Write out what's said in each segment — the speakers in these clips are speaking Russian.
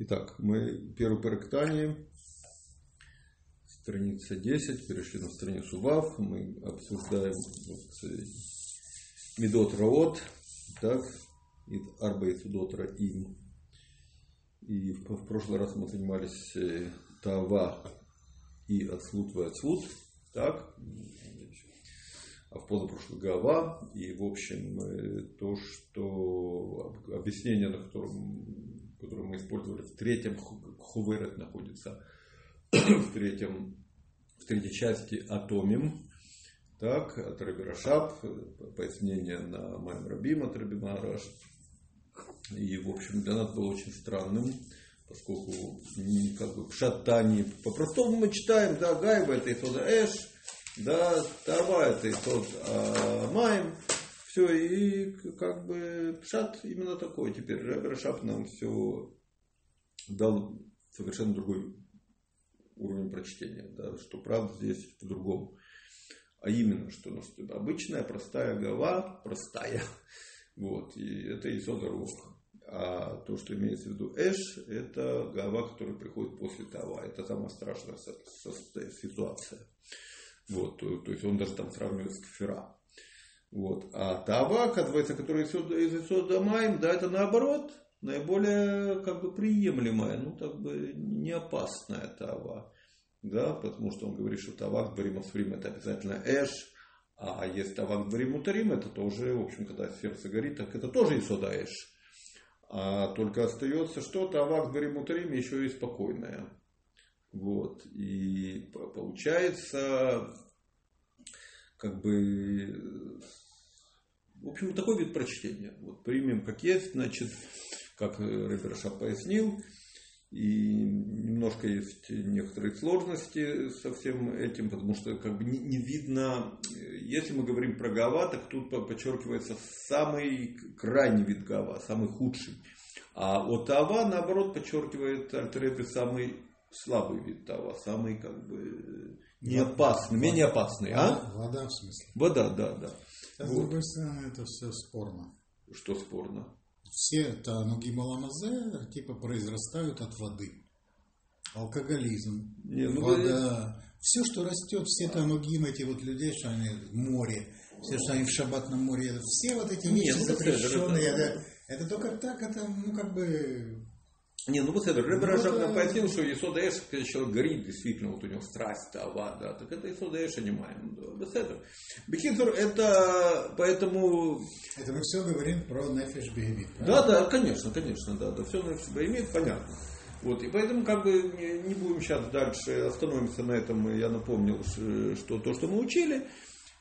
Итак, мы первый Парактани, страница 10, перешли на страницу ВАВ, мы обсуждаем вот, э, Медот Раот, так, и Арбейт Удот Раим. И в, в прошлый раз мы занимались э, Тава и Ацлут в Ацлут, так, а в позапрошлый Гава, и в общем э, то, что объяснение, на котором которую мы использовали в третьем Хуверет находится в третьем в третьей части Атомим. Так, от Раби пояснение на Майм Рабим от. И, в общем, для нас было очень странным, поскольку как бы шатани. По-простому мы читаем, да, Гайба это Исода Эш, да, Тава это Исод а, Майм. Все, и как бы шат именно такой. Теперь Рашап нам все дал совершенно другой уровень прочтения. Да, что правда здесь по-другому. А именно, что у нас обычная простая гава, простая. Вот, и это Исода Руха. А то, что имеется в виду Эш, это гава, которая приходит после того. Это самая страшная ситуация. Вот, то, то есть он даже там сравнивает с кфера. Вот. А тава, оказывается, которая из Исода Майм, да, это наоборот, наиболее как бы приемлемая, ну, так бы не опасная тава. Да, потому что он говорит, что тавак дворим асфрим это обязательно эш, а есть тавак дворим утарим, это тоже, в общем, когда сердце горит, так это тоже исода эш. А только остается что? Тавак дворим утарим еще и спокойная. Вот. И получается, как бы, в общем, такой вид прочтения. Вот примем как есть, значит, как Реберша пояснил, и немножко есть некоторые сложности со всем этим, потому что как бы не, не видно, если мы говорим про Гава, так тут подчеркивается самый крайний вид Гава, самый худший. А от Ава, наоборот, подчеркивает Альтереби самый слабый вид Тава, самый как бы не опасный, менее опасный. А? Вода в смысле? Вода, да, да. А с вот. другой стороны, это все спорно. Что спорно? Все тануги маламазе типа произрастают от воды. Алкоголизм, Не, ну, вода. Вы... Все, что растет, все танугим, эти вот людей, что они в море, все, что они в шабатном море, это все вот эти вещи ну, запрещенные. Это, это, это только так, это, ну, как бы, не, ну вот это, Рашаб нам пояснил, что Исода Эш, когда человек горит, действительно, вот у него страсть, ава, да, так это Исода Эш анимаем. Беседер. Бехитер, это поэтому... Это мы все говорим про Нефиш Беймит, Да, да, конечно, конечно, да, да, все Нефиш Беймит, понятно. Вот, и поэтому как бы не, не будем сейчас дальше остановимся на этом. Я напомнил, что то, что мы учили,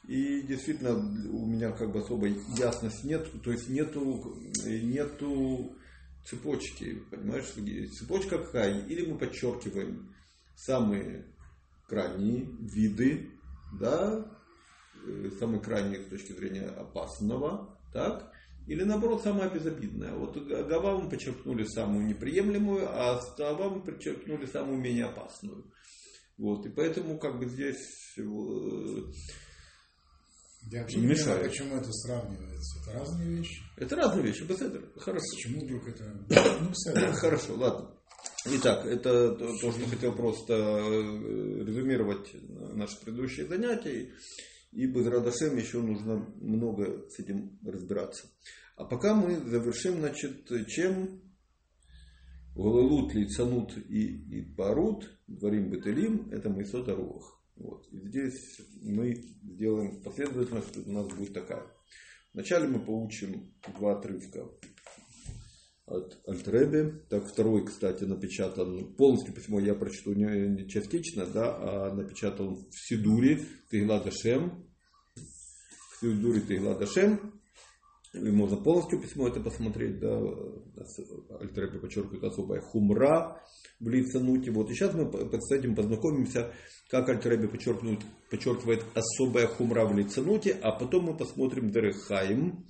и действительно у меня как бы особой ясности нет, то есть нету, нету цепочки, понимаешь, цепочка какая? Или мы подчеркиваем самые крайние виды, да, э, самые крайние с точки зрения опасного, так, или наоборот самое безобидное. Вот Гава мы подчеркнули самую неприемлемую, а Става мы подчеркнули самую менее опасную. Вот, и поэтому как бы здесь э, я вообще не мешает. Понимаю, почему это сравнивается? Это разные вещи. Это разные вещи, Беседер. Хорошо. Почему вдруг это... Ну, Хорошо, ладно. Итак, это то, что хотел просто э, резюмировать наши предыдущие занятия. И без Радашем еще нужно много с этим разбираться. А пока мы завершим, значит, чем Галалут, Лицанут и, и Парут, Дворим Бетелим, это Майсот Арувах. Вот. И здесь мы сделаем последовательность, у нас будет такая. Вначале мы получим два отрывка от Альтребе. Так, второй, кстати, напечатан, полностью письмо я прочту не частично, да, а напечатан в Сидуре Тегла Шем. В Сидуре Тегла Шем. И можно полностью письмо это посмотреть, да, Альтерепе подчеркивает особая хумра в лицануте. Вот. И сейчас мы с этим познакомимся, как Альтерепе подчеркивает, подчеркивает особая хумра в лицануте, а потом мы посмотрим Дерехаим,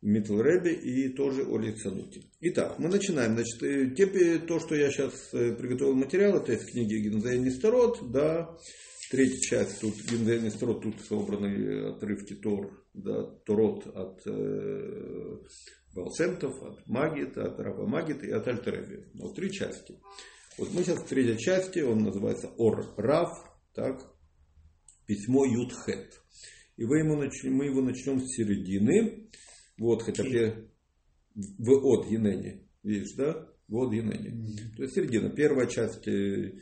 Митл Рэбби и тоже о лицануте. Итак, мы начинаем. Значит, э, те, то, что я сейчас э, приготовил материал, это из книги Гензайн Несторот, да, Третья часть, тут Гиндейный строт, тут собраны отрывки Тор, да, Торот от э, Балшемтов, от Магита, от Раба Магита и от Альтереби. Вот три части. Вот мы сейчас в третьей части, он называется Ор Рав, так, письмо Ютхет. И вы ему начнем, мы его начнем с середины. Вот, хотя бы в от Енени. Видишь, да? Вот Енени. Mm-hmm. То есть середина. Первая часть э,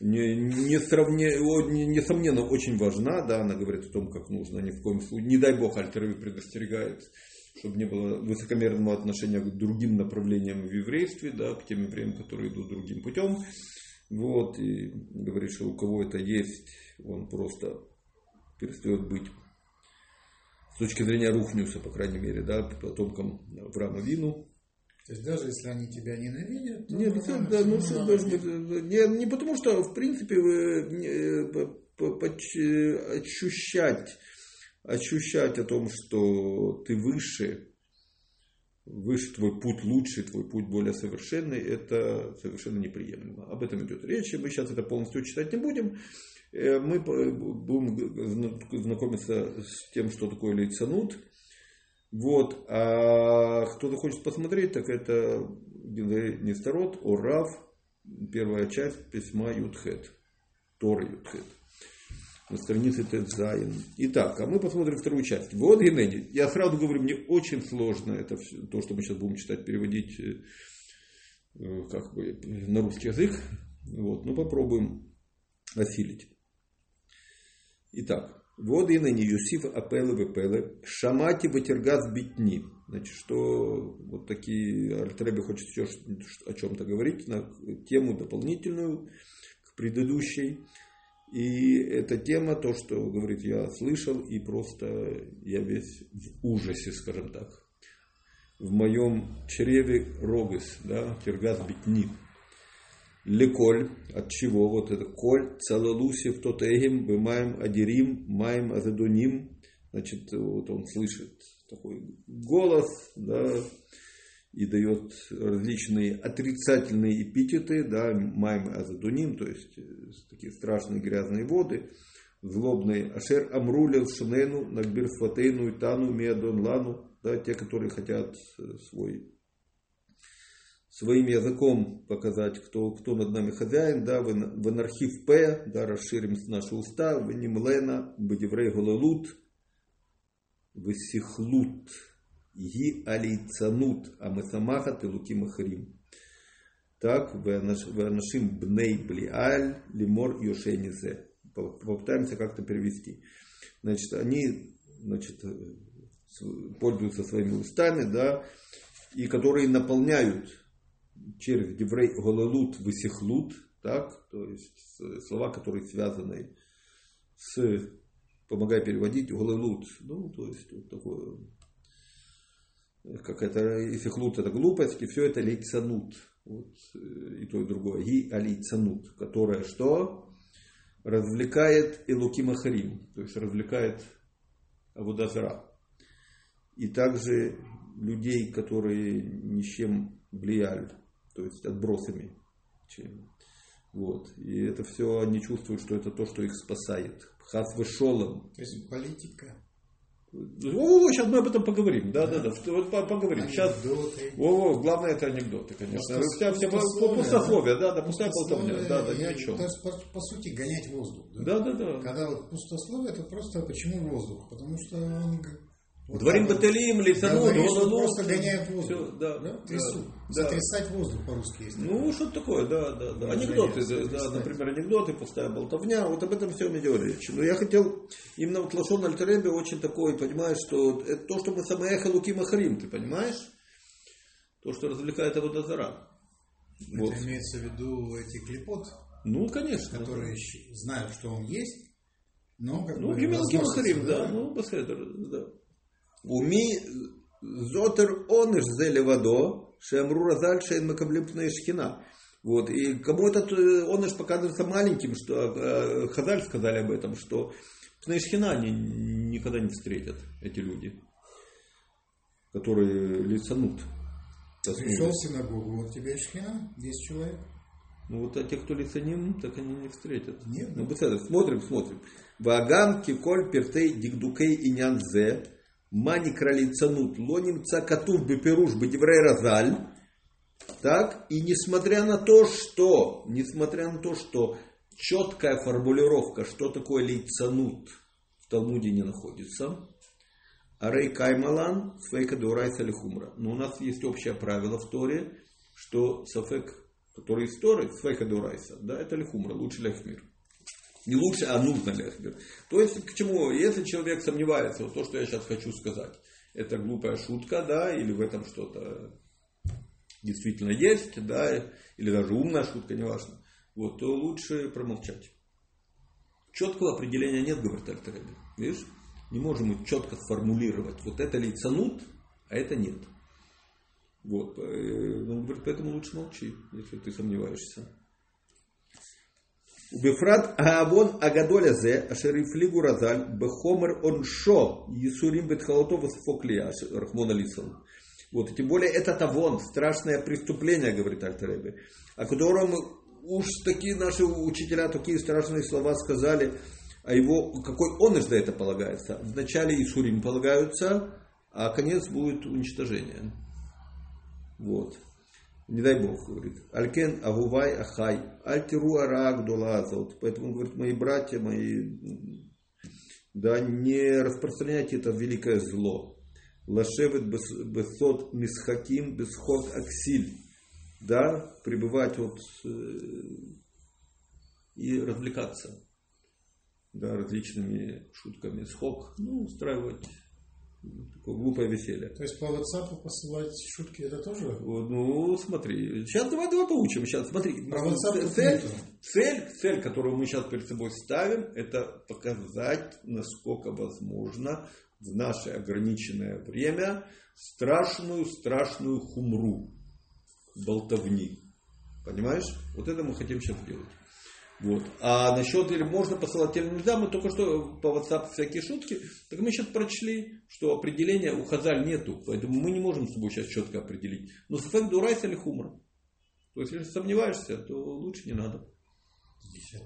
не, не сравне, несомненно очень важна. Да, она говорит о том, как нужно ни в коем случае. Не дай бог Альтерви предостерегает чтобы не было высокомерного отношения к другим направлениям в еврействе, да, к тем евреям, которые идут другим путем. Вот, и говорит, что у кого это есть, он просто перестает быть с точки зрения Рухнюса, по крайней мере, да, потомкам Авраама Вину. То есть даже если они тебя ненавидят, то нет, все, да, ну, все должно быть, не, не потому что, в принципе, ощущать, ощущать о том, что ты выше, выше, твой путь лучше, твой путь более совершенный, это совершенно неприемлемо. Об этом идет речь, мы сейчас это полностью читать не будем. Э, мы будем знакомиться с тем, что такое лейцанут. Вот. А кто захочет посмотреть, так это Несторот, Орав, первая часть письма Ютхет. Тор Ютхет. На странице Тедзайн. Итак, а мы посмотрим вторую часть. Вот Генеди. Я сразу говорю, мне очень сложно это все, то, что мы сейчас будем читать, переводить э, э, как бы на русский язык. Вот, ну попробуем осилить. Итак, вот и на Юсиф Апелы Вепелы, Шамати Ватергаз Битни. Значит, что вот такие Альтреби хочет еще о чем-то говорить, на тему дополнительную к предыдущей. И эта тема, то, что говорит, я слышал, и просто я весь в ужасе, скажем так. В моем чреве рогас, да, тергаз битни. Леколь, от чего вот это коль, целолусив тотегим, бымаем адирим, маем азадоним. Значит, вот он слышит такой голос, да, и дает различные отрицательные эпитеты, да, маем азадуним, то есть такие страшные грязные воды, злобные, ашер амрулил шунену, нагбир фатейну, итану, миадон лану, да, те, которые хотят свой своим языком показать, кто, кто над нами хозяин, да, в, в анархив П, да, расширим наши уста, в Нимлена, Бедеврей Гололут, в Сихлут, Ги Алейцанут, Амесамахат и Луки Махарим. Так, в Анашим Бней Блиаль, Лимор Йошенизе. Попытаемся как-то перевести. Значит, они значит, пользуются своими устами, да, и которые наполняют через Деврей Голелут Высихлут, так, то есть слова, которые связаны с, помогая переводить, Голелут, ну, то есть вот такое, как это, Исихлут это глупость, и все это лейцанут, вот, и то, и другое, и алейцанут, которая что? Развлекает Элукима Харим, то есть развлекает Авудазара. И также людей, которые ни чем влияли то есть отбросами. Вот. И это все они чувствуют, что это то, что их спасает. Хас шолом. То есть политика. О, сейчас мы об этом поговорим. Да, да, да. да. Вот поговорим. Анекдоты. Сейчас. О, главное это анекдоты, конечно. Пустословие, все пустословие, да, да, пустая болтовня. Да, да, ни о чем. Это, по, по сути, гонять воздух. Да, да, да. Когда вот пустословие, это просто почему воздух? Потому что он Дворим баталием, лицану, долалу. Просто гоняют воздух. Все, да, да, Трясу. Да. Затрясать воздух по-русски есть. Ну, что такое, да, да, да. Анекдоты, да, да, например, анекдоты, пустая болтовня. Вот об этом все идет речь. Но я хотел, именно вот Лашон Альтеребе очень такой, понимаешь, что это то, что мы самоэха Луки Махарим, ты понимаешь? То, что развлекает его Дозара. Это вот. имеется в виду эти клепот? Ну, конечно. Которые да. знают, что он есть, но как ну, бы... Ну, Луки Махарим, да, да, ну, Басседер, да. Умей зотер оныш зе левадо, шемру разаль шейн макаблипная шхина. Вот. И кому этот э, оныш показывается маленьким, что э, Хазаль сказали об этом, что Пнейшхина они никогда не встретят, эти люди, которые лицанут. Пришел в синагогу, вот тебе шхина, 10 человек. Ну вот а те, кто лицаним, так они не встретят. Нет. Ну, смотрим, смотрим. Вагам киколь пертей дигдукей инянзе Мани кралицанут лонимца катув беперуш бедеврей разаль. Так, и несмотря на то, что, несмотря на то, что четкая формулировка, что такое лейцанут в Талмуде не находится, Арей Каймалан, Сфейка Дурайса Лихумра. Но у нас есть общее правило в Торе, что Сафек, который из Торы, Сфейка Дурайса, да, это Лихумра, лучше Лехмир. Не лучше, а нужно Лехмир. То есть, к чему? Если человек сомневается, вот то, что я сейчас хочу сказать, это глупая шутка, да, или в этом что-то действительно есть, да, или даже умная шутка, неважно, вот, то лучше промолчать. Четкого определения нет, говорит Альтереби. Видишь? Не можем четко сформулировать, вот это лицанут, а это нет. Вот, э, ну, говорит, поэтому лучше молчи, если ты сомневаешься. Убифрат Аавон Агадолезе, Ашерифли Гуразаль, Бехомер Оншо, Исурим Бетхалатов и Софоклия, Рахмона Лисон. Вот, и тем более это Тавон, страшное преступление, говорит Ахтаребе, о котором уж такие наши учителя такие страшные слова сказали, а его, какой он за это полагается. Вначале Исурим полагаются, а конец будет уничтожение. Вот. Не дай Бог, говорит. Алькен Агувай Ахай. Альтиру Арак Долазот. Поэтому, говорит, мои братья, мои, да, не распространяйте это великое зло. Лашевет бесот мисхаким бесхот аксиль. Да, пребывать вот э, и развлекаться да, различными шутками. Схок, ну, устраивать такое глупое веселье. То есть по WhatsApp посылать шутки это тоже? Ну, смотри. Сейчас давай, давай поучим. Сейчас смотри. Про WhatsApp цель, цель, цель, которую мы сейчас перед собой ставим, это показать, насколько возможно в наше ограниченное время страшную, страшную хумру болтовни. Понимаешь? Вот это мы хотим сейчас делать. Вот. А насчет, или можно посылать, или нельзя, мы только что по WhatsApp всякие шутки, так мы сейчас прочли, что определения у Хазаль нету, поэтому мы не можем с собой сейчас четко определить. Но сафек дурайс или хумра. То есть, если сомневаешься, то лучше не надо.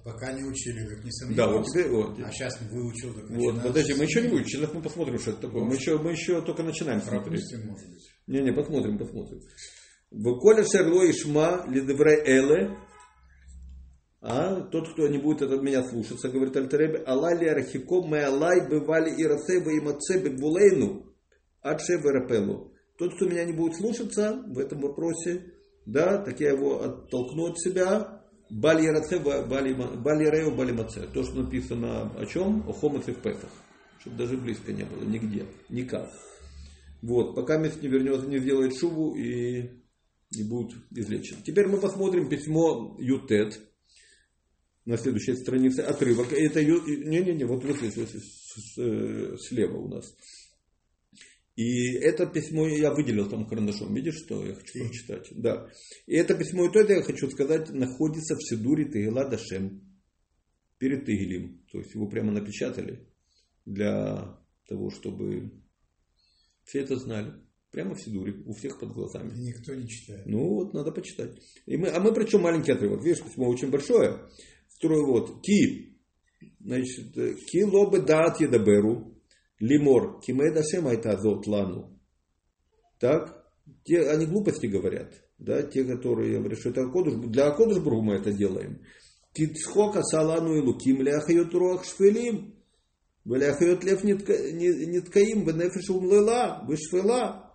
Пока не учили, как не сомневался. Да, вот теперь вот. А сейчас выучил, так Вот, подожди, мы еще не выучили, сейчас мы посмотрим, что это такое. Мы еще, мы еще только начинаем смотреть. может быть. Не, не, посмотрим, посмотрим. В Коля Шерло Ишма Лидевре Эле а тот, кто не будет от меня слушаться, говорит Альтеребе, Аллали архико мы алай бывали и расева и мацебе булейну адше верапелу. Тот, кто меня не будет слушаться в этом вопросе, да, так я его оттолкну от себя. Бали рею бали маце. То, что написано о чем? О хомосе в Песах. Чтобы даже близко не было, нигде, никак. Вот, пока мест не вернется, не сделает шубу и не будет излечен. Теперь мы посмотрим письмо Ютет на следующей странице отрывок. Это не-не-не, вот, вот здесь, вот здесь, э, слева у нас. И это письмо я выделил там карандашом. Видишь, что я хочу прочитать? Да. И это письмо, и то это я хочу сказать, находится в Сидуре Тегила Дашем. Перед Тегилим. То есть его прямо напечатали для того, чтобы все это знали. Прямо в Сидуре, у всех под глазами. И никто не читает. Ну вот, надо почитать. И мы, а мы причем маленький отрывок. Видишь, письмо очень большое. Второй вот. Ки. Значит, ки лобы дат едаберу. Лимор. Кимеда шема это азот лану. Так. Те, они глупости говорят. Да, те, которые говорят, что это Кодыш, для Кодышбургу мы это делаем. Тицхока салану и луким ляхают руах шфелим. Вляхают лев ниткаим бенефиш умлела, вышфела.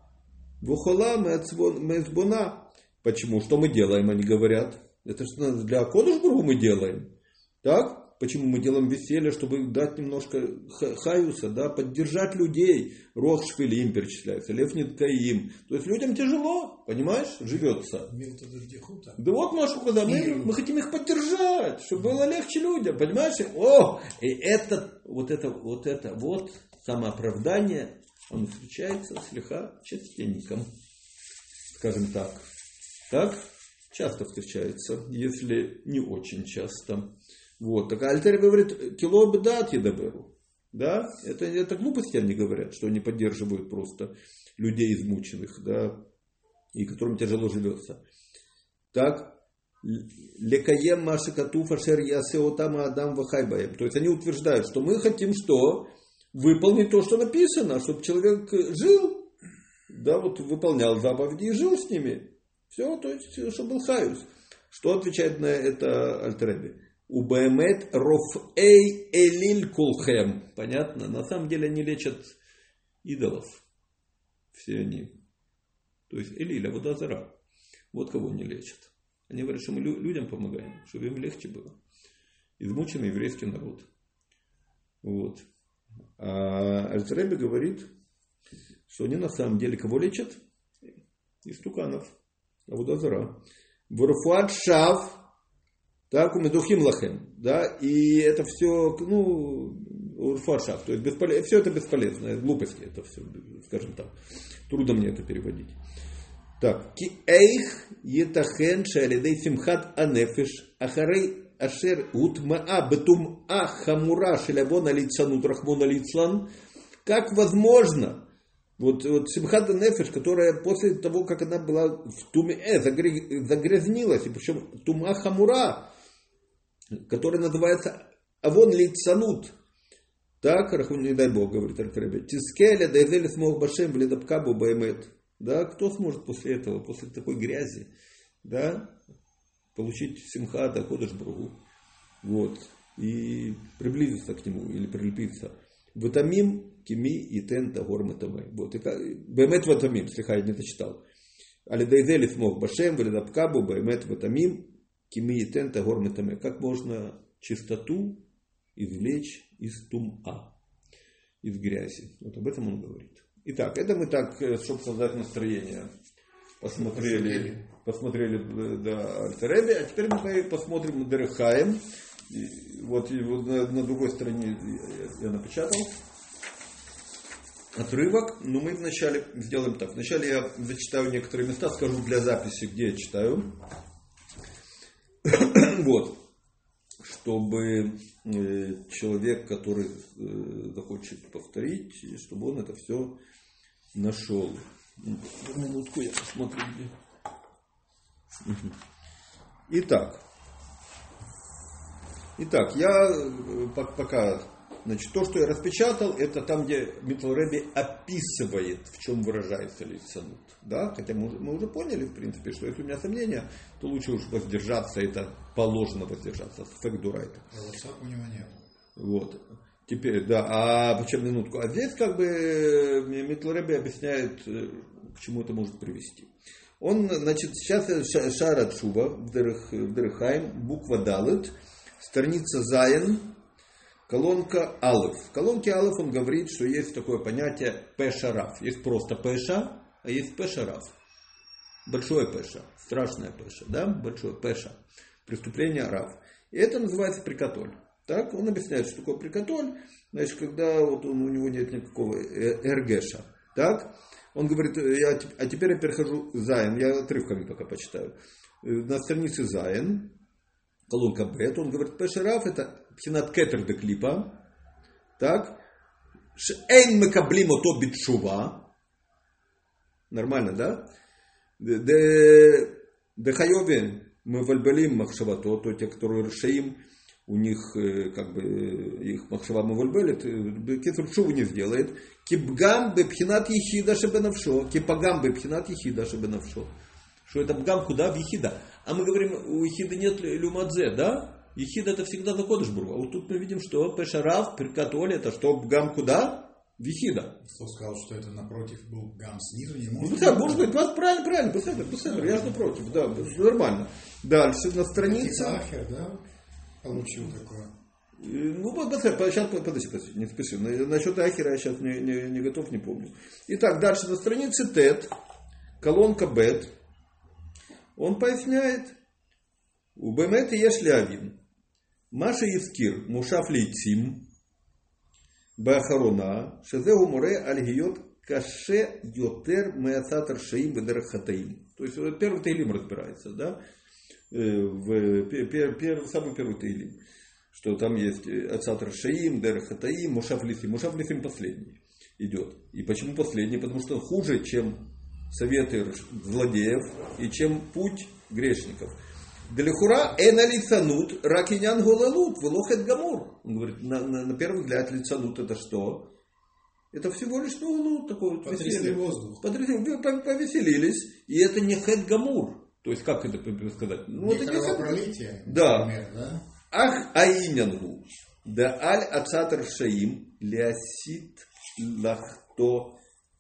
Вухола мэцбона. Почему? Что мы делаем, они говорят. Это что для Кодышбургу мы делаем. Так? Почему мы делаем веселье, чтобы дать немножко хаюса, да, поддержать людей. Рох Шпилим перечисляется, Лев Ниткаим. То есть людям тяжело, понимаешь, живется. Да вот, Машу, когда мы, мы хотим их поддержать, чтобы было легче людям, понимаешь? О, и это, вот это, вот это, вот самооправдание, он встречается с лиха частенником, скажем так. Так? Часто встречается, если не очень часто. Вот. Так Альтер говорит, кило бы дат едаберу. Да? Это, это глупости они говорят, что они поддерживают просто людей измученных, да, и которым тяжело живется. Так, лекаем маши катуфа шер ясеотама адам вахайбаем. То есть они утверждают, что мы хотим что? выполнить то, что написано, чтобы человек жил, да, вот выполнял заповеди и жил с ними. Все, то есть, чтобы был хаюс. Что отвечает на это Альтереби? У Баэмет Рофэй Элиль Кулхем. Понятно? На самом деле они лечат идолов. Все они. То есть Элиль, Авудазара. Вот кого они лечат. Они говорят, что мы людям помогаем, чтобы им легче было. Измученный еврейский народ. Вот. А Альцеребе говорит, что они на самом деле кого лечат? Истуканов. Авудазара. Варфуат Шав. Так, у Медухим Лахем. Да, и это все, ну, Урфуат Шав. То есть бесполезно, все это бесполезно, глупости это все, скажем так. Трудно мне это переводить. Так, ки эйх етахен шалидей симхат анефиш ахарей ашер утмаа бетумаа хамура шелявона лицанут рахмона. Как возможно, вот, вот Симхата Нефеш, которая после того, как она была в туме, э, загрязнилась, и причем тума хамура, которая называется Авон Лицанут, так, не дай Бог, говорит Альтеребе, Тискеля, да изели смог башем, бледапкабу баймет. Да, кто сможет после этого, после такой грязи, да, получить симхата, ходыш бругу, вот, и приблизиться к нему или прилепиться. Ватамим кими и тен тагор матаме. Вот, и бемет ватамим, слегка я не дочитал. Алидайзели смог башем, валидапкабу, бемет ватамим, кими и тен тагор матаме. Как можно чистоту извлечь из тума, из грязи. Вот об этом он говорит. Итак, это мы так, э, чтобы создать настроение, посмотрели, посмотрели э, да, Альтереби, а теперь мы посмотрим Дерехаем. Вот, вот на, на другой стороне я, я напечатал отрывок, но мы вначале сделаем так. Вначале я зачитаю некоторые места, скажу для записи, где я читаю. Вот. Чтобы э, человек, который э, захочет повторить, чтобы он это все нашел. Минутку я посмотрю, где. Итак. Итак, я э, пока Значит, то, что я распечатал, это там, где Митлреби описывает, в чем выражается лицанут. Да? Хотя мы, мы уже поняли, в принципе, что если у меня сомнения, то лучше уж воздержаться, это положено воздержаться. Фэк дурайта. А у него нет. Вот. Теперь, да, а почему минутку? А здесь как бы э, Митлреби объясняет, э, к чему это может привести. Он, значит, сейчас Шарат Шуба в Дерехайм, буква Далет, страница Зайн, Колонка Алиф. В колонке Алиф он говорит, что есть такое понятие Пешараф. Есть просто Пеша, а есть פשע רב. Большое פשע, страшное פשע, да, большое פשע. Преступление רב. И это называется פריקת עול. Так, он объясняет, что такое פריקת עול. Значит, когда вот он, у него нет никакого э, הרגש а. Так, он говорит, я, а теперь я перехожу זין, я отрывками пока почитаю. Э, на странице זין, колонка בית, он говорит, פשע רב это כתר דקליפה, так, эйн мекаблимо то битшува, нормально, да? Де хайове мы вальбалим махшавато, то те, которые ршеим, у них как бы их махшава мавальбелит, кетер шуву не сделает. Кипгам бепхинат ехида шебенавшо, кипагам бепхинат ехида шебенавшо. Что это бгам куда? В ехида. А мы говорим, у ехида нет люмадзе, да? Ехид это всегда за Кодышбург. А вот тут мы видим, что Пешарав, Прикатоль, это что, Гам куда? Вихида. Кто сказал, что это напротив был гам снизу, не может ну, быть? может быть, правильно, правильно, Беседер, Беседер, я же напротив, да, нормально. Дальше на странице. Ахер, да, получил такое. Ну, сейчас, подожди, подожди, не спеши. Насчет Ахера я сейчас не, не, не готов, не помню. Итак, дальше на странице ТЭТ, колонка БЭТ, он поясняет, у БМЭТ есть лявин. Маша Евскир, Мушаф Лейтим, Бахарона, Шезеу Море Альгиот Каше Йотер Меацатар Шаим Бедерхатаим. То есть первый Таилим разбирается, да? В пер, пер, самый первый Таилим. Что там есть Ацатар Шаим, Дерхатаим, Мушаф Лисим. Мушаф Лисим последний идет. И почему последний? Потому что хуже, чем советы злодеев и чем путь грешников. Делихура эна лицанут ракинян голалут, велохет гамур. Он говорит, на, на, на первый взгляд лицанут это что? Это всего лишь, ну, ну такой вот веселье. воздух. Потрясли, повеселились. И это не хет гамур. То есть, как это сказать? Ну, не это не кровопролитие, да. например, да? Ах, аинянгу. Да аль ацатар шаим лясит лахто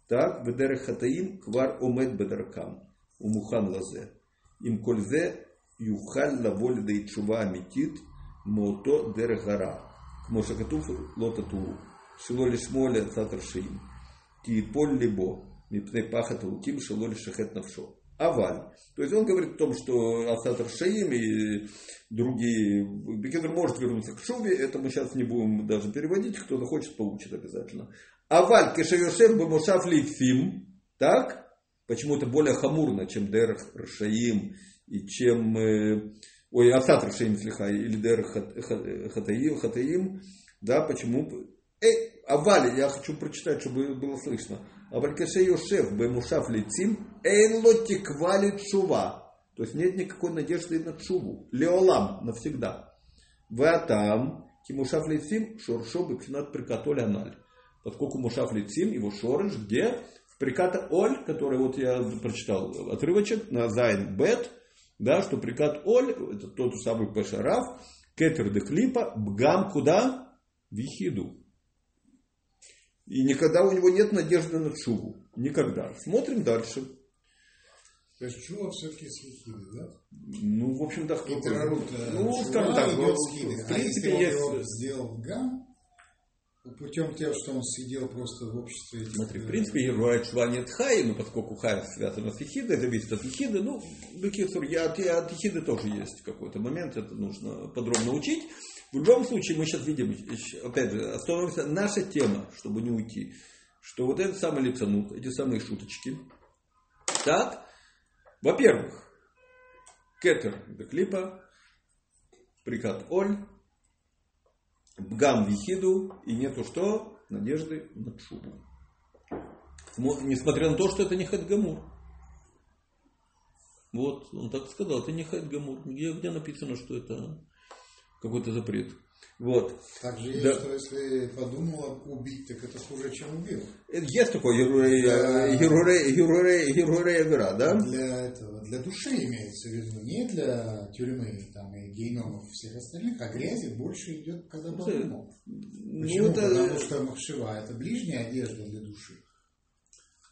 так бедерех хатаим квар омед бедаркам умухан лазе. Им кользе юхаль лаволь да и чува амитит мото дерегара. כמו שכתוב לא תטורו, שלא לשמוע לעצת רשעים, כי ייפול ליבו מפני פחד אלוקים שלא לשחט נפשו. Аваль. То есть он говорит о том, что Асатр Шаим и другие, Бекедр может вернуться к Шуве, это мы сейчас не будем даже переводить, кто захочет, получит обязательно. Аваль Кешайошев Бамушав Лейфим, так? Почему это более хамурно, чем Дер Рашаим и чем э, ой, Асат Рашаим слиха, или Дер Хатаим, Хатаим, да, почему? Эй, Авали, я хочу прочитать, чтобы было слышно. Авалькаше Йошев Бемушав Лицим, Эйн Лотик Валит Шува. То есть нет никакой надежды на Шуву. Леолам навсегда. Ватам, Кимушав Лицим, Шоршо Бекфинат Прикатоль Аналь. Поскольку Мушав Лицим, его шорыш, где? В Приката Оль, который вот я прочитал отрывочек на Зайн Бет, да, что прикат Оль, это тот самый Пешараф, Кетер де Клипа, Бгам куда? В Ехиду. И никогда у него нет надежды на Чуву. Никогда. Смотрим дальше. То есть Чува все-таки с Ехиды, да? Ну, в общем, да. Кто ну, скажем так. В принципе, а если он есть... сделал Гам, путем того, что он сидел просто в обществе этих... Смотри, в принципе, шва нет хаи, но поскольку хай связано с ехидой, зависит от ехиды, ну, бекисур, я, от, от ехиды тоже есть какой-то момент, это нужно подробно учить. В любом случае, мы сейчас видим, опять же, остановимся, наша тема, чтобы не уйти, что вот этот самый лицанут, эти самые шуточки, так, во-первых, кетер до клипа, прикат оль, Бгам Вихиду и нету что? Надежды на Чубу. Несмотря на то, что это не Хадгамур. Вот, он так сказал, это не Хадгамур. Где, где написано, что это какой-то запрет. Вот. Также есть, да. что если подумала убить, так это хуже, чем убил. Есть такое Герурея Вера, да? Для этого, для души имеется в виду, не для тюрьмы там, и гейномов и всех остальных, а грязи больше идет, когда подумал. Ну, Почему? Это... Потому что махшива это ближняя одежда для души.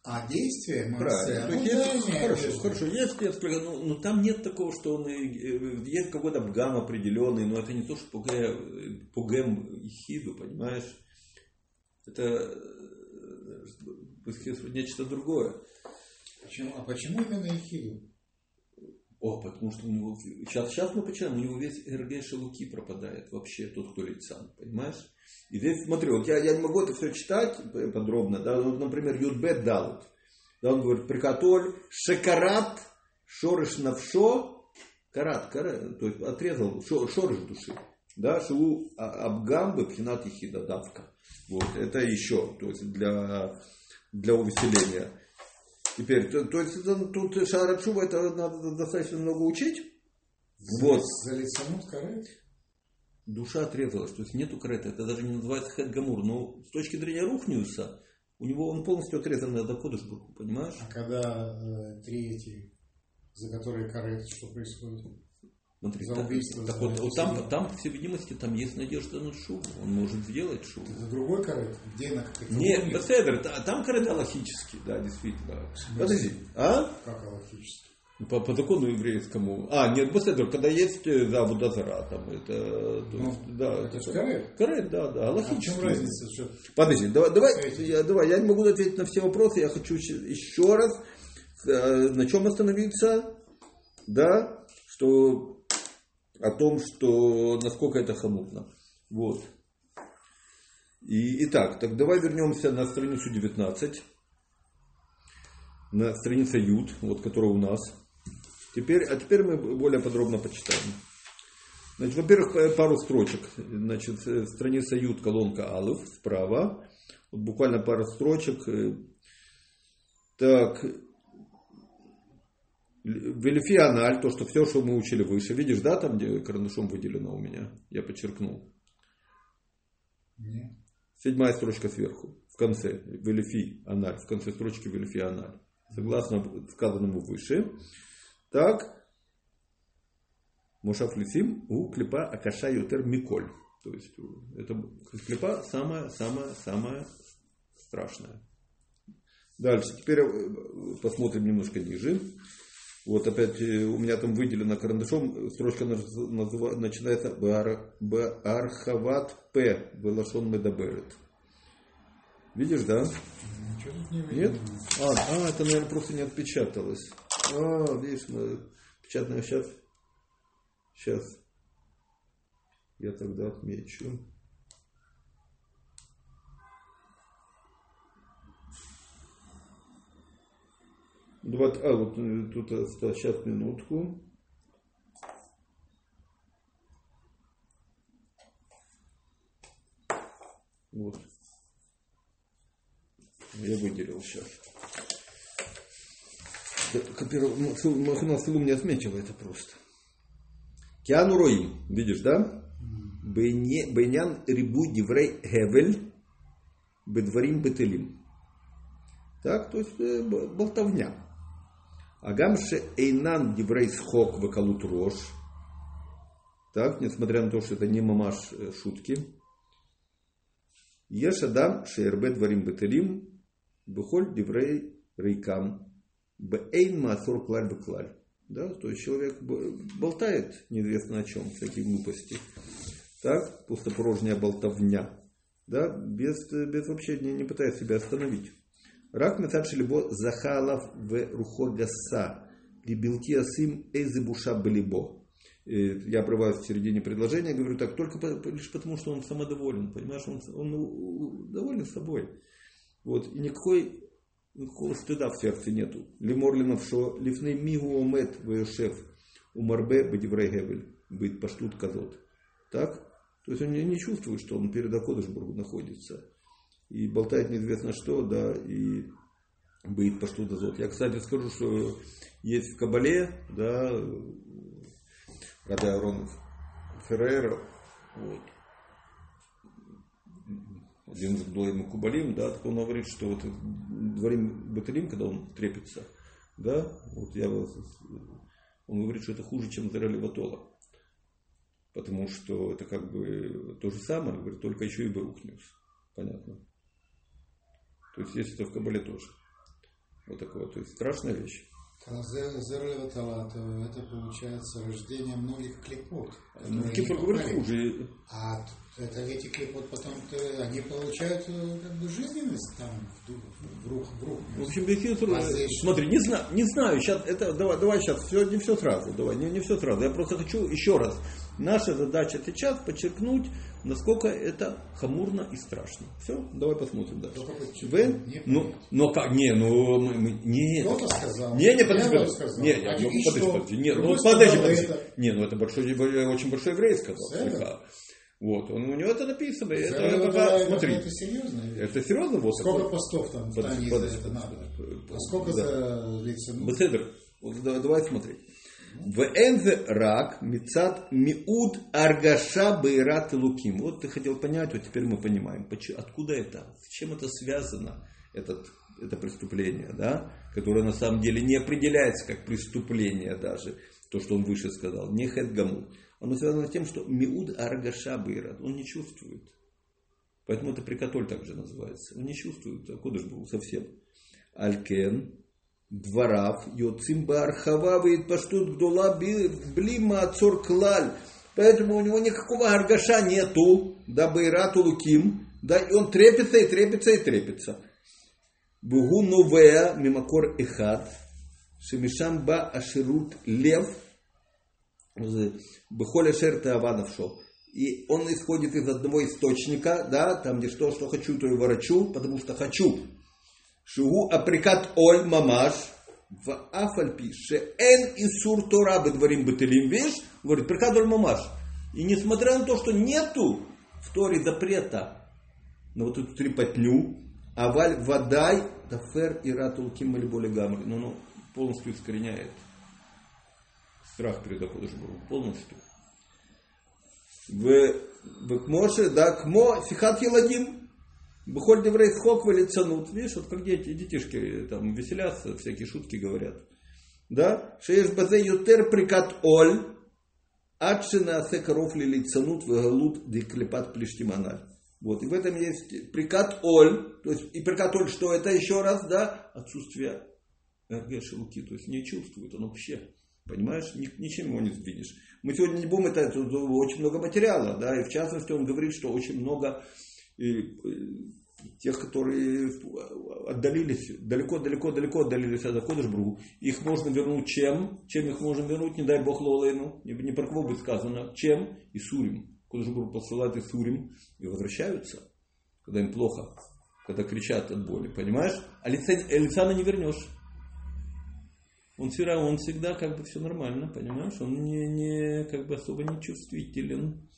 А действие Правильно. То есть, есть, хорошо, хорошо, есть спецпрыган, но, но там нет такого, что он э, есть какой-то бгам определенный, но это не то, что пугэм, пугэм хиду, понимаешь? Это э, нечто другое. Почему? А почему именно Ихиду? О, потому что у него... Сейчас, сейчас мы почему? У него весь Эргей Шелуки пропадает вообще, тот, кто лицан, понимаешь? И здесь, смотри, вот я, я не могу это все читать подробно, да, вот, например, Юдбет Далут, да, он говорит, прикатоль, шекарат, шорыш навшо, карат, карат, то есть отрезал шор, шорыш души, да, шилу а, абгамбы пхинат хида давка. Вот, это еще, то есть для, для увеселения. Теперь, то, то есть тут Шарачува это надо достаточно много учить. Вот. Залицанут карет? душа отрезалась, то есть нету крета, это даже не называется хедгамур, но с точки зрения Рухниуса, у него он полностью отрезан от Акодышбургу, понимаешь? А когда э, третий, за которые карет, что происходит? Смотри, за убийство, так, так вот, вот там, там, по всей видимости, там есть надежда на шубу. Он может сделать шубу. Это другой карет? Где на каких-то Нет, Беседер, там карет аллахический, да, действительно. Подожди. А? Как аллахический? По, по закону еврейскому. А, нет, Беседер, когда есть э, да, Будазара, там это. Ну, есть, да, это, это карет? Карет, да, да. Аллахический. А в чем разница? Что... Подожди, давай, давай, я, давай, я не могу ответить на все вопросы, я хочу еще раз э, на чем остановиться, да, что о том, что насколько это хамутно. Вот. И, итак, так давай вернемся на страницу 19. На странице Ют, вот которая у нас. Теперь, а теперь мы более подробно почитаем. Значит, во-первых, пару строчек. Значит, э, страница Ют, колонка Алыв, справа. Вот буквально пару строчек. Э, так, Велифианаль, то, что все, что мы учили выше. Видишь, да, там, где карандашом выделено у меня? Я подчеркнул. Нет. Седьмая строчка сверху. в конце, велифи аналь, в конце строчки велифи аналь. Согласно сказанному выше. Так, Мушаф Лисим у клипа Акаша Ютер Миколь. То есть это клипа самая, самая, самая страшная. Дальше. Теперь э, посмотрим немножко ниже. Вот опять э, у меня там выделено карандашом, строчка начинается בהרחבת פה ולשון מדברת. Видишь, да? не Нет? А, а, это, наверное, просто не отпечаталось. А, видишь, печатное сейчас. Сейчас. Я тогда отмечу. Два, а, вот э, тут осталось, сейчас минутку. Вот. Я выделил сейчас. Махна Силу мне отметила это просто. Киану Рои, видишь, да? Бейнян рибу диврей гевель бедварим бетелим. Так, то есть э, болтовня. Агамше эйнан диврей схок вакалут рош. Так, несмотря на то, что это не мамаш э, шутки. Ешадам шеербе дворим бетелим Бухоль диврей рейкам. Бэйн маасур клаль бэклаль. Да, то есть человек болтает неизвестно о чем, всякие глупости. Так, пустопорожняя болтовня. Да, без, без вообще не, не пытаясь себя остановить. Рак метадши либо захалав в рухор гаса. Либилки асим эйзебуша балибо. Я обрываю в середине предложения, говорю так, только лишь потому, что он самодоволен, понимаешь, он, он доволен собой. Вот, и никакой, никакого стыда в сердце нету. Лиморлинов, что лифней мигу омет вешев умарбе бедеврей гевель, быть паштут казот. Так? То есть он не чувствует, что он перед Акодышбургом находится. И болтает неизвестно что, да, и быть паштут казот. Я, кстати, скажу, что есть в Кабале, да, когда Арон Феррейра, вот, один из Гдуэлем Кубалим, да, так он говорит, что вот дворим Баталим, когда он трепится, да, вот я он говорит, что это хуже, чем Зарали Ватола. Потому что это как бы то же самое, говорит, только еще и Барухнюс. Понятно. То есть есть это в Кабале тоже. Вот такое. То есть страшная вещь. Это получается рождение многих клепот. Ну, Кипр говорит хуже. А это эти клепот потом они получают э, как бы жизненность там в, рух, в рух. В общем, Бехитр, смотри, не знаю, не знаю, сейчас это давай, давай сейчас все, не все сразу, давай, не, не все сразу. Я просто хочу еще раз. Наша задача сейчас подчеркнуть, насколько это хамурно и страшно. Все, давай посмотрим дальше. Вы, ну, но как, не, ну, мы, мы, не, Кто-то сказал. Не, не, подожди, подожди. Не, я, ну, подожди, подожди, не, ну, подожди, подожди. Не, ну, это большой, очень большой еврей сказал. Вот, он, у него это написано. Это, это, это, смотри, это серьезно? Это серьезно? Вот сколько такое? постов там в Тане за это надо? А сколько да. за лица? Беседер, давай смотреть. В энзе рак мицат миуд аргаша бейрат луким. Вот ты хотел понять, вот теперь мы понимаем, откуда это, с чем это связано, этот, это преступление, да, которое на самом деле не определяется как преступление даже, то, что он выше сказал, не хедгамут оно связано с тем, что миуд аргаша бейрат, он не чувствует. Поэтому это прикатоль также называется. Он не чувствует, а же был совсем. Алькен, йоцим бархава, вид паштут гдула, блима ацор клаль. Поэтому у него никакого аргаша нету, да бейрату луким, да, и он трепится и трепится и трепится. Бугу новая мимакор эхад, шемишам ба аширут лев, Бехоля шерта аванавшо. И он исходит из одного источника, да, там где что, что хочу, то и ворочу, потому что хочу. Шугу априкат оль мамаш, в афальпи эн и сур тора бедварим бетелим, видишь, говорит, прикат оль мамаш. И несмотря на то, что нету в Торе запрета на вот эту трепотню, аваль вадай, тафер и ратул ким или более гамри, но ну, полностью искореняет страх перед Акодышбургом полностью. В, в Кмоше, да, Кмо, Сихат Еладим, Бухоль деврей схок лицанут. Видишь, вот как дети, детишки там веселятся, всякие шутки говорят. Да? Шееш базе ютер прикат оль. Адшина асе коров ли лицанут вегалут деклепат плештиманаль. Вот, и в этом есть прикат оль. То есть, и прикат оль, что это еще раз, да? Отсутствие РГ шелуки. То есть, не чувствует, оно вообще. Понимаешь, ничем его не сдвинешь. Мы сегодня не будем это, это очень много материала, да, и в частности он говорит, что очень много тех, которые отдалились, далеко-далеко-далеко отдалились от Кодышбру, их можно вернуть чем? Чем их можно вернуть? Не дай Бог Лолейну, не, не про кого будет сказано. Чем? И Сурим. Кодышбру посылает и Сурим, и возвращаются, когда им плохо, когда кричат от боли, понимаешь? А лица, лица не вернешь. Он всегда, он всегда как бы все нормально, понимаешь? Он не, не как бы особо не чувствителен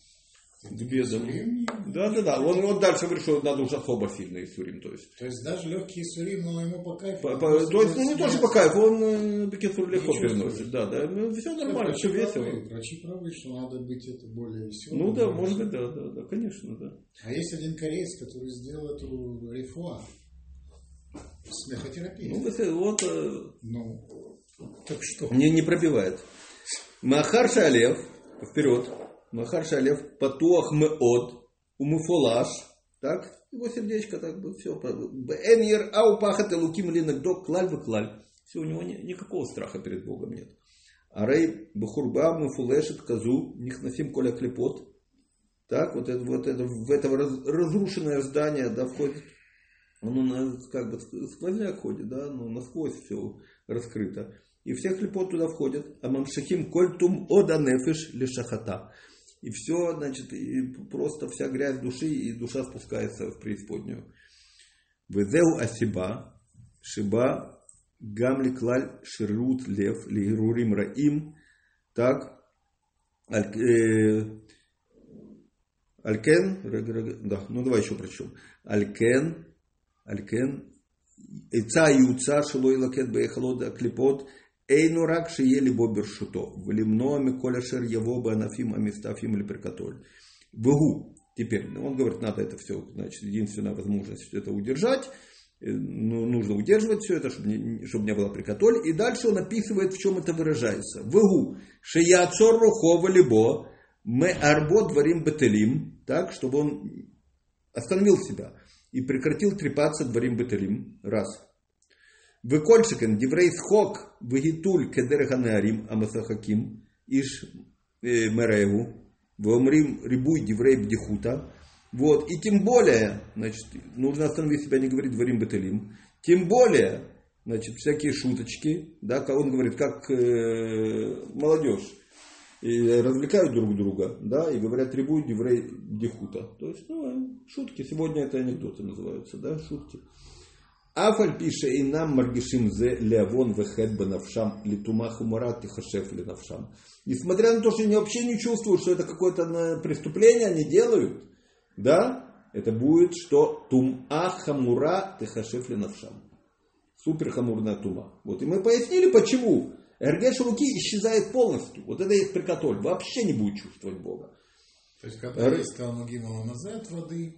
бедам. Да, да, да. Он, он дальше что надо уже особо сильный Сурим. То есть, то есть даже легкий Сурим, но ему по кайфу. По, по, то есть, ну не тоже по кайфу, он э, Бекетур легко переносит. Да, да. Ну, все нормально, все весело. Врачи правы, что надо быть это более веселым. Ну да, может быть, да, да, да, конечно, да. А есть один кореец, который сделал эту рефуа. Смехотерапия. Ну, вот... Э, ну, так что? Не, не пробивает. Махар Шалев, вперед. Махар Шалев, Патуах Меод, Умуфолаш, так, его сердечко так бы все. Эньер ау пахат и луким линагдо клаль клаль. Все, у него ни, никакого страха перед Богом нет. Арей бахурба муфулешет казу нихнасим коля клепот. Так, вот это, вот это, в это разрушенное здание, да, входит, оно как бы сквозняк ходит, да, но насквозь все раскрыто. И все клепот туда входят. А мамшахим кольтум ода нефиш лешахата. И все, значит, и просто вся грязь души, и душа спускается в преисподнюю. Везеу асиба, шиба, гамли клаль, ширут лев, лирурим раим, так, э, Алькен, да, ну давай еще прочтем. Алькен, Алькен, Ица Юца, Шилой Лакет Бейхалод Аклипот, Эйну рак шиели бо бершуто, влимно миколя шер бы анафим амистафим или прикатоль. Богу. Теперь, он говорит, надо это все, значит, единственная возможность это удержать, э, ну, нужно удерживать все это, чтобы не, чтобы не было прикатоль. И дальше он описывает, в чем это выражается. Вегу, шияцор рухова либо, мы арбо дворим бетелим, так, чтобы он остановил себя и прекратил трепаться дворим бетелим. Раз. Выкольшикен диврей схок вегитуль кедерханеарим амасахаким иш мереву вомрим рибуй диврей бдихута. Вот, и тем более, значит, нужно остановить себя, не говорить дворим бетелим. Тем более, значит, всякие шуточки, да, он говорит, как э, молодежь, и развлекают друг друга, да, и говорят трибуй диврей дихута. То есть, ну, шутки, сегодня это анекдоты называются, да, шутки. Афаль пише и нам маргишим зе леавон вехет бенавшам литума хумарат и хашеф ленавшам. Несмотря на то, что они вообще не чувствуют, что это какое-то преступление, они делают, да, это будет, что тума хамура техашеф ленавшам. Супер хамурная тума. Вот и мы пояснили, почему. Эргеш руки исчезает полностью. Вот это есть прикатоль. Вообще не будет чувствовать Бога. То есть, когда Эр... есть Талмагима назад воды,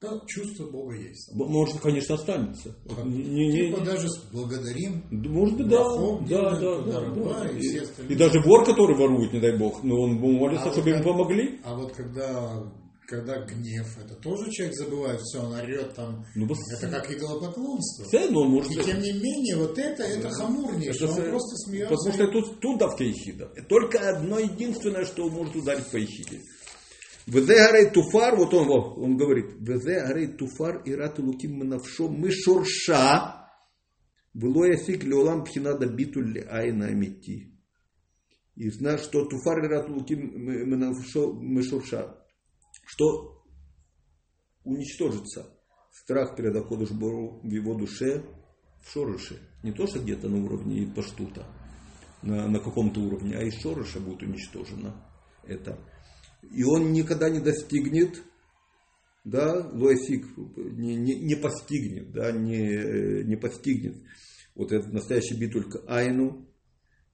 да, чувство Бога есть. Может, конечно, останется. А, не, не, типа даже благодарим. Может быть, да. Да, да, да. да, И, и, и даже вор, который ворует, не дай Бог, но он молится, а чтобы вот ему помогли. А вот когда когда гнев, это тоже человек забывает, все, он орет там, ну, это с... как идолопоклонство. Все, но может... И тем не менее, вот это, это да. хамурнейшее, он просто смеется. Потому что тут, тут давка ехида. Только одно единственное, что может ударить по ехиде. Везе туфар, вот он, он говорит, везе туфар и рату луким манавшо мышурша, было ясик леолам пхинада битуль айна амити. И знаешь, что туфар и рату луким манавшо мышурша, что уничтожится страх перед Акодышбору в его душе, в шорыше. Не то, что где-то на уровне паштута, на, на каком-то уровне, а из шорыша будет уничтожено это и он никогда не достигнет, да, лоэсик, не, не, не постигнет, да, не, не постигнет. Вот этот настоящий битуль айну,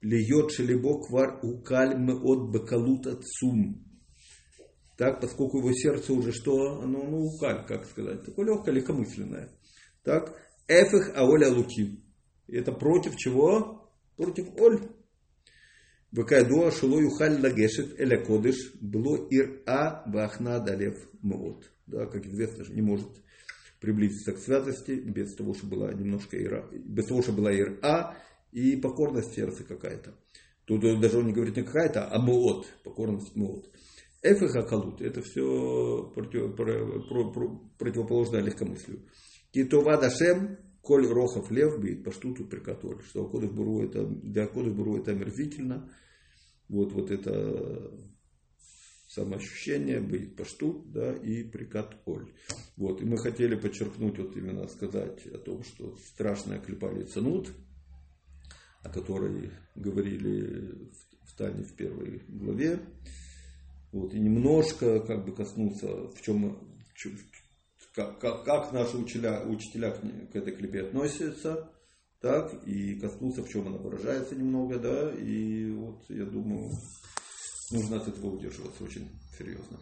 льет шелебо квар укаль от бакалута цум. так, поскольку его сердце уже что, оно, ну, как, как сказать, такое легкое, легкомысленное. Так, эфих аоля луки. Это против чего? Против оль. וכידוע שלא יוכל לגשת אל הקודש בלא יראה והכנעה דלב מאוד. Да, как известно, не может приблизиться к святости без того, чтобы была немножко ира, без того, чтобы была ира и покорность сердца какая-то. Тут даже он не говорит не какая-то, а муот, покорность муот. Эф и хакалут, это все против, про, про, противоположное легкомыслию. Китова дашем, коль рохов лев бит, паштуту прикатоль. Что Кодыш Буру это, для Кодыш Буру это омерзительно. Вот, вот это самоощущение, быть пашту, да, и прикат оль. Вот, и мы хотели подчеркнуть, вот именно сказать о том, что страшная клепали цанут, о которой говорили в, в Тане в первой главе, вот, и немножко как бы коснуться, в чем, как, как, как наши учителя, учителя к, к этой клепе относятся, так, и коснуться, в чем она выражается немного, да, и вот я думаю, нужно от этого удерживаться очень серьезно.